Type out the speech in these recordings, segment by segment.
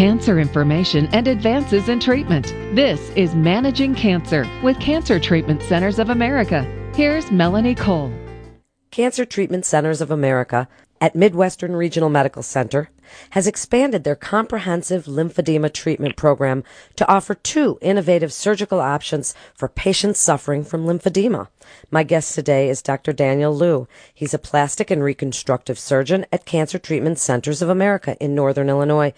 cancer information and advances in treatment. This is Managing Cancer with Cancer Treatment Centers of America. Here's Melanie Cole. Cancer Treatment Centers of America at Midwestern Regional Medical Center has expanded their comprehensive lymphedema treatment program to offer two innovative surgical options for patients suffering from lymphedema. My guest today is Dr. Daniel Liu. He's a plastic and reconstructive surgeon at Cancer Treatment Centers of America in Northern Illinois.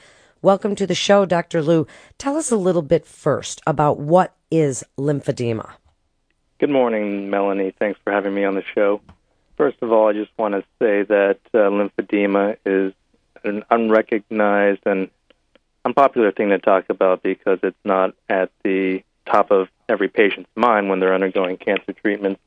Welcome to the show, Dr. Liu. Tell us a little bit first about what is lymphedema. Good morning, Melanie. Thanks for having me on the show. First of all, I just want to say that uh, lymphedema is an unrecognized and unpopular thing to talk about because it's not at the top of every patient's mind when they're undergoing cancer treatment.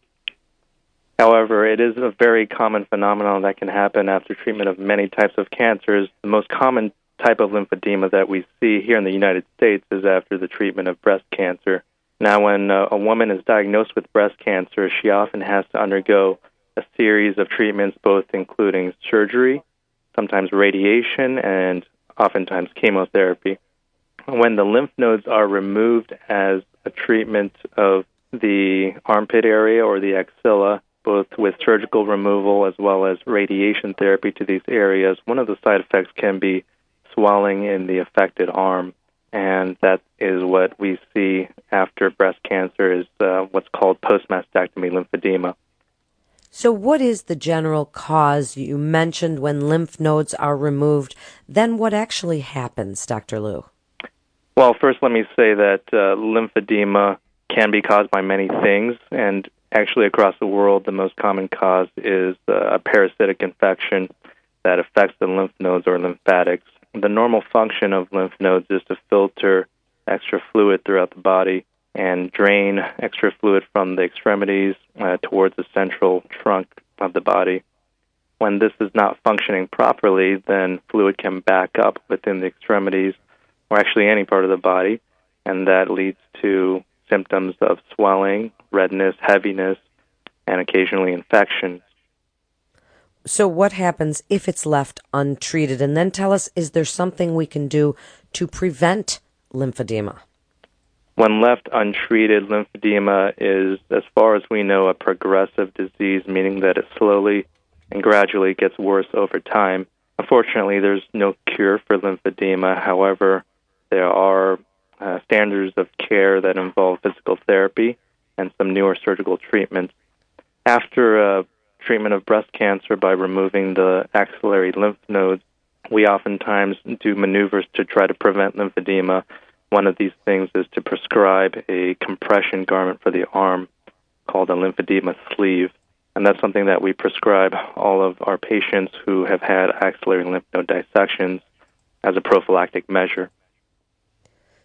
However, it is a very common phenomenon that can happen after treatment of many types of cancers. The most common type of lymphedema that we see here in the United States is after the treatment of breast cancer. Now, when uh, a woman is diagnosed with breast cancer, she often has to undergo a series of treatments, both including surgery, sometimes radiation, and oftentimes chemotherapy. When the lymph nodes are removed as a treatment of the armpit area or the axilla, both with surgical removal as well as radiation therapy to these areas, one of the side effects can be swelling in the affected arm. And that is what we see after breast cancer is uh, what's called post-mastectomy lymphedema. So, what is the general cause you mentioned when lymph nodes are removed? Then, what actually happens, Dr. Liu? Well, first, let me say that uh, lymphedema can be caused by many things, and actually, across the world, the most common cause is uh, a parasitic infection that affects the lymph nodes or lymphatics. The normal function of lymph nodes is to filter extra fluid throughout the body and drain extra fluid from the extremities uh, towards the central trunk of the body. When this is not functioning properly, then fluid can back up within the extremities or actually any part of the body, and that leads to symptoms of swelling, redness, heaviness, and occasionally infection. So, what happens if it's left untreated? And then tell us is there something we can do to prevent lymphedema? When left untreated, lymphedema is, as far as we know, a progressive disease, meaning that it slowly and gradually gets worse over time. Unfortunately, there's no cure for lymphedema. However, there are uh, standards of care that involve physical therapy and some newer surgical treatments. After a treatment of breast cancer by removing the axillary lymph nodes, we oftentimes do maneuvers to try to prevent lymphedema one of these things is to prescribe a compression garment for the arm called a lymphedema sleeve. And that's something that we prescribe all of our patients who have had axillary lymph node dissections as a prophylactic measure.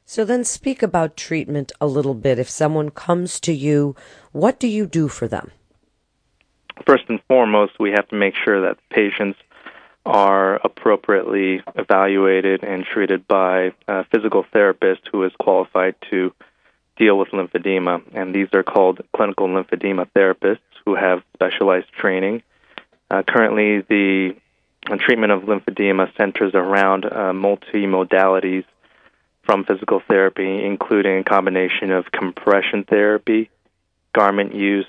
So then speak about treatment a little bit. If someone comes to you, what do you do for them? First and foremost, we have to make sure that patients are appropriately evaluated and treated by a physical therapist who is qualified to deal with lymphedema. And these are called clinical lymphedema therapists who have specialized training. Uh, currently, the treatment of lymphedema centers around uh, multi-modalities from physical therapy, including a combination of compression therapy, garment use,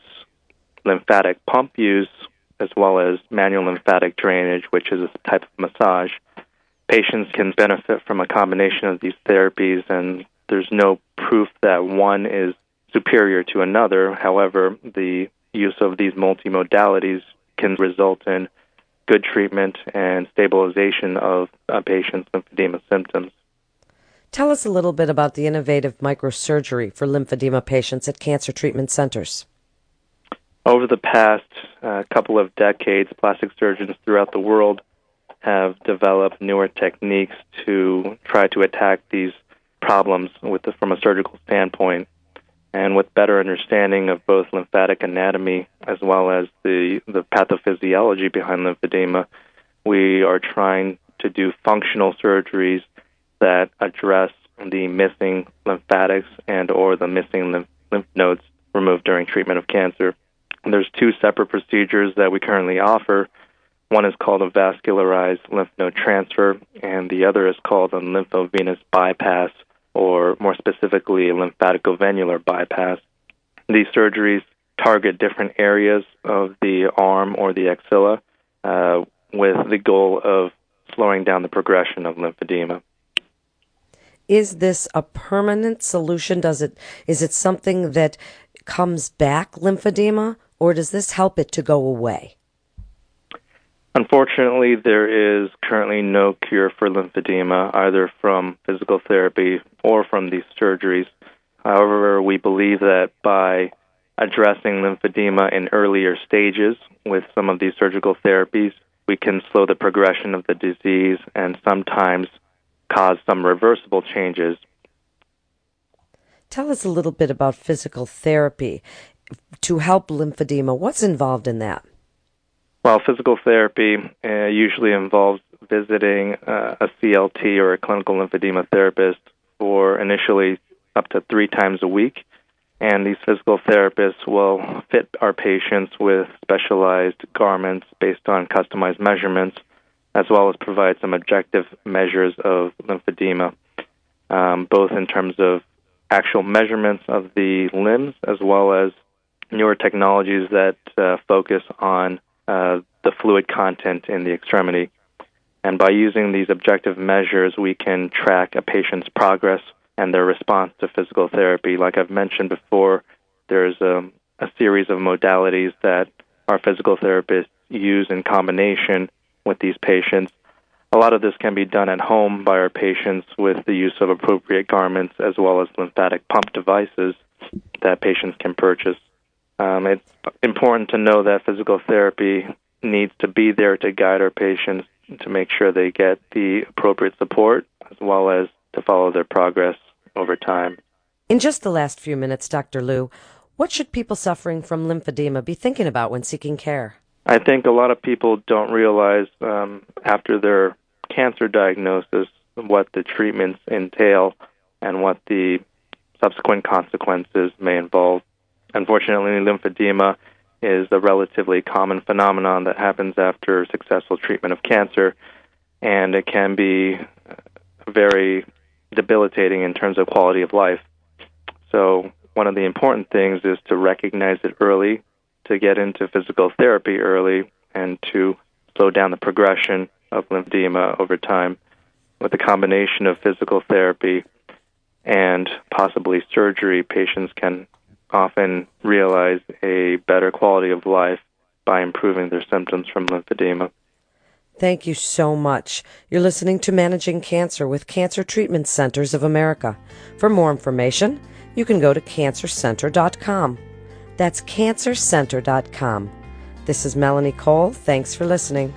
lymphatic pump use, as well as manual lymphatic drainage, which is a type of massage. Patients can benefit from a combination of these therapies, and there's no proof that one is superior to another. However, the use of these multimodalities can result in good treatment and stabilization of a patient's lymphedema symptoms. Tell us a little bit about the innovative microsurgery for lymphedema patients at cancer treatment centers. Over the past uh, couple of decades, plastic surgeons throughout the world have developed newer techniques to try to attack these problems the, from a surgical standpoint. And with better understanding of both lymphatic anatomy as well as the, the pathophysiology behind lymphedema, we are trying to do functional surgeries that address the missing lymphatics and or the missing lymph nodes removed during treatment of cancer. There's two separate procedures that we currently offer. One is called a vascularized lymph node transfer, and the other is called a lymphovenous bypass, or more specifically, a lymphaticovenular bypass. These surgeries target different areas of the arm or the axilla uh, with the goal of slowing down the progression of lymphedema. Is this a permanent solution? Does it is it something that comes back lymphedema or does this help it to go away? Unfortunately, there is currently no cure for lymphedema, either from physical therapy or from these surgeries. However, we believe that by addressing lymphedema in earlier stages with some of these surgical therapies, we can slow the progression of the disease and sometimes cause some reversible changes. Tell us a little bit about physical therapy to help lymphedema. What's involved in that? Well, physical therapy uh, usually involves visiting uh, a CLT or a clinical lymphedema therapist for initially up to three times a week. And these physical therapists will fit our patients with specialized garments based on customized measurements, as well as provide some objective measures of lymphedema, um, both in terms of actual measurements of the limbs as well as newer technologies that uh, focus on uh, the fluid content in the extremity. And by using these objective measures, we can track a patient's progress and their response to physical therapy. Like I've mentioned before, there's a, a series of modalities that our physical therapists use in combination with these patients. A lot of this can be done at home by our patients with the use of appropriate garments as well as lymphatic pump devices that patients can purchase. Um, it's important to know that physical therapy needs to be there to guide our patients to make sure they get the appropriate support as well as to follow their progress over time. In just the last few minutes, Dr. Liu, what should people suffering from lymphedema be thinking about when seeking care? I think a lot of people don't realize um, after their cancer diagnosis what the treatments entail and what the subsequent consequences may involve. Unfortunately, lymphedema is a relatively common phenomenon that happens after successful treatment of cancer, and it can be uh, very debilitating in terms of quality of life. So, one of the important things is to recognize it early, to get into physical therapy early, and to slow down the progression of lymphedema over time. With a combination of physical therapy and possibly surgery, patients can often realize a better quality of life by improving their symptoms from lymphedema. Thank you so much. You're listening to Managing Cancer with Cancer Treatment Centers of America. For more information, you can go to cancercenter.com. That's cancercenter.com. This is Melanie Cole. Thanks for listening.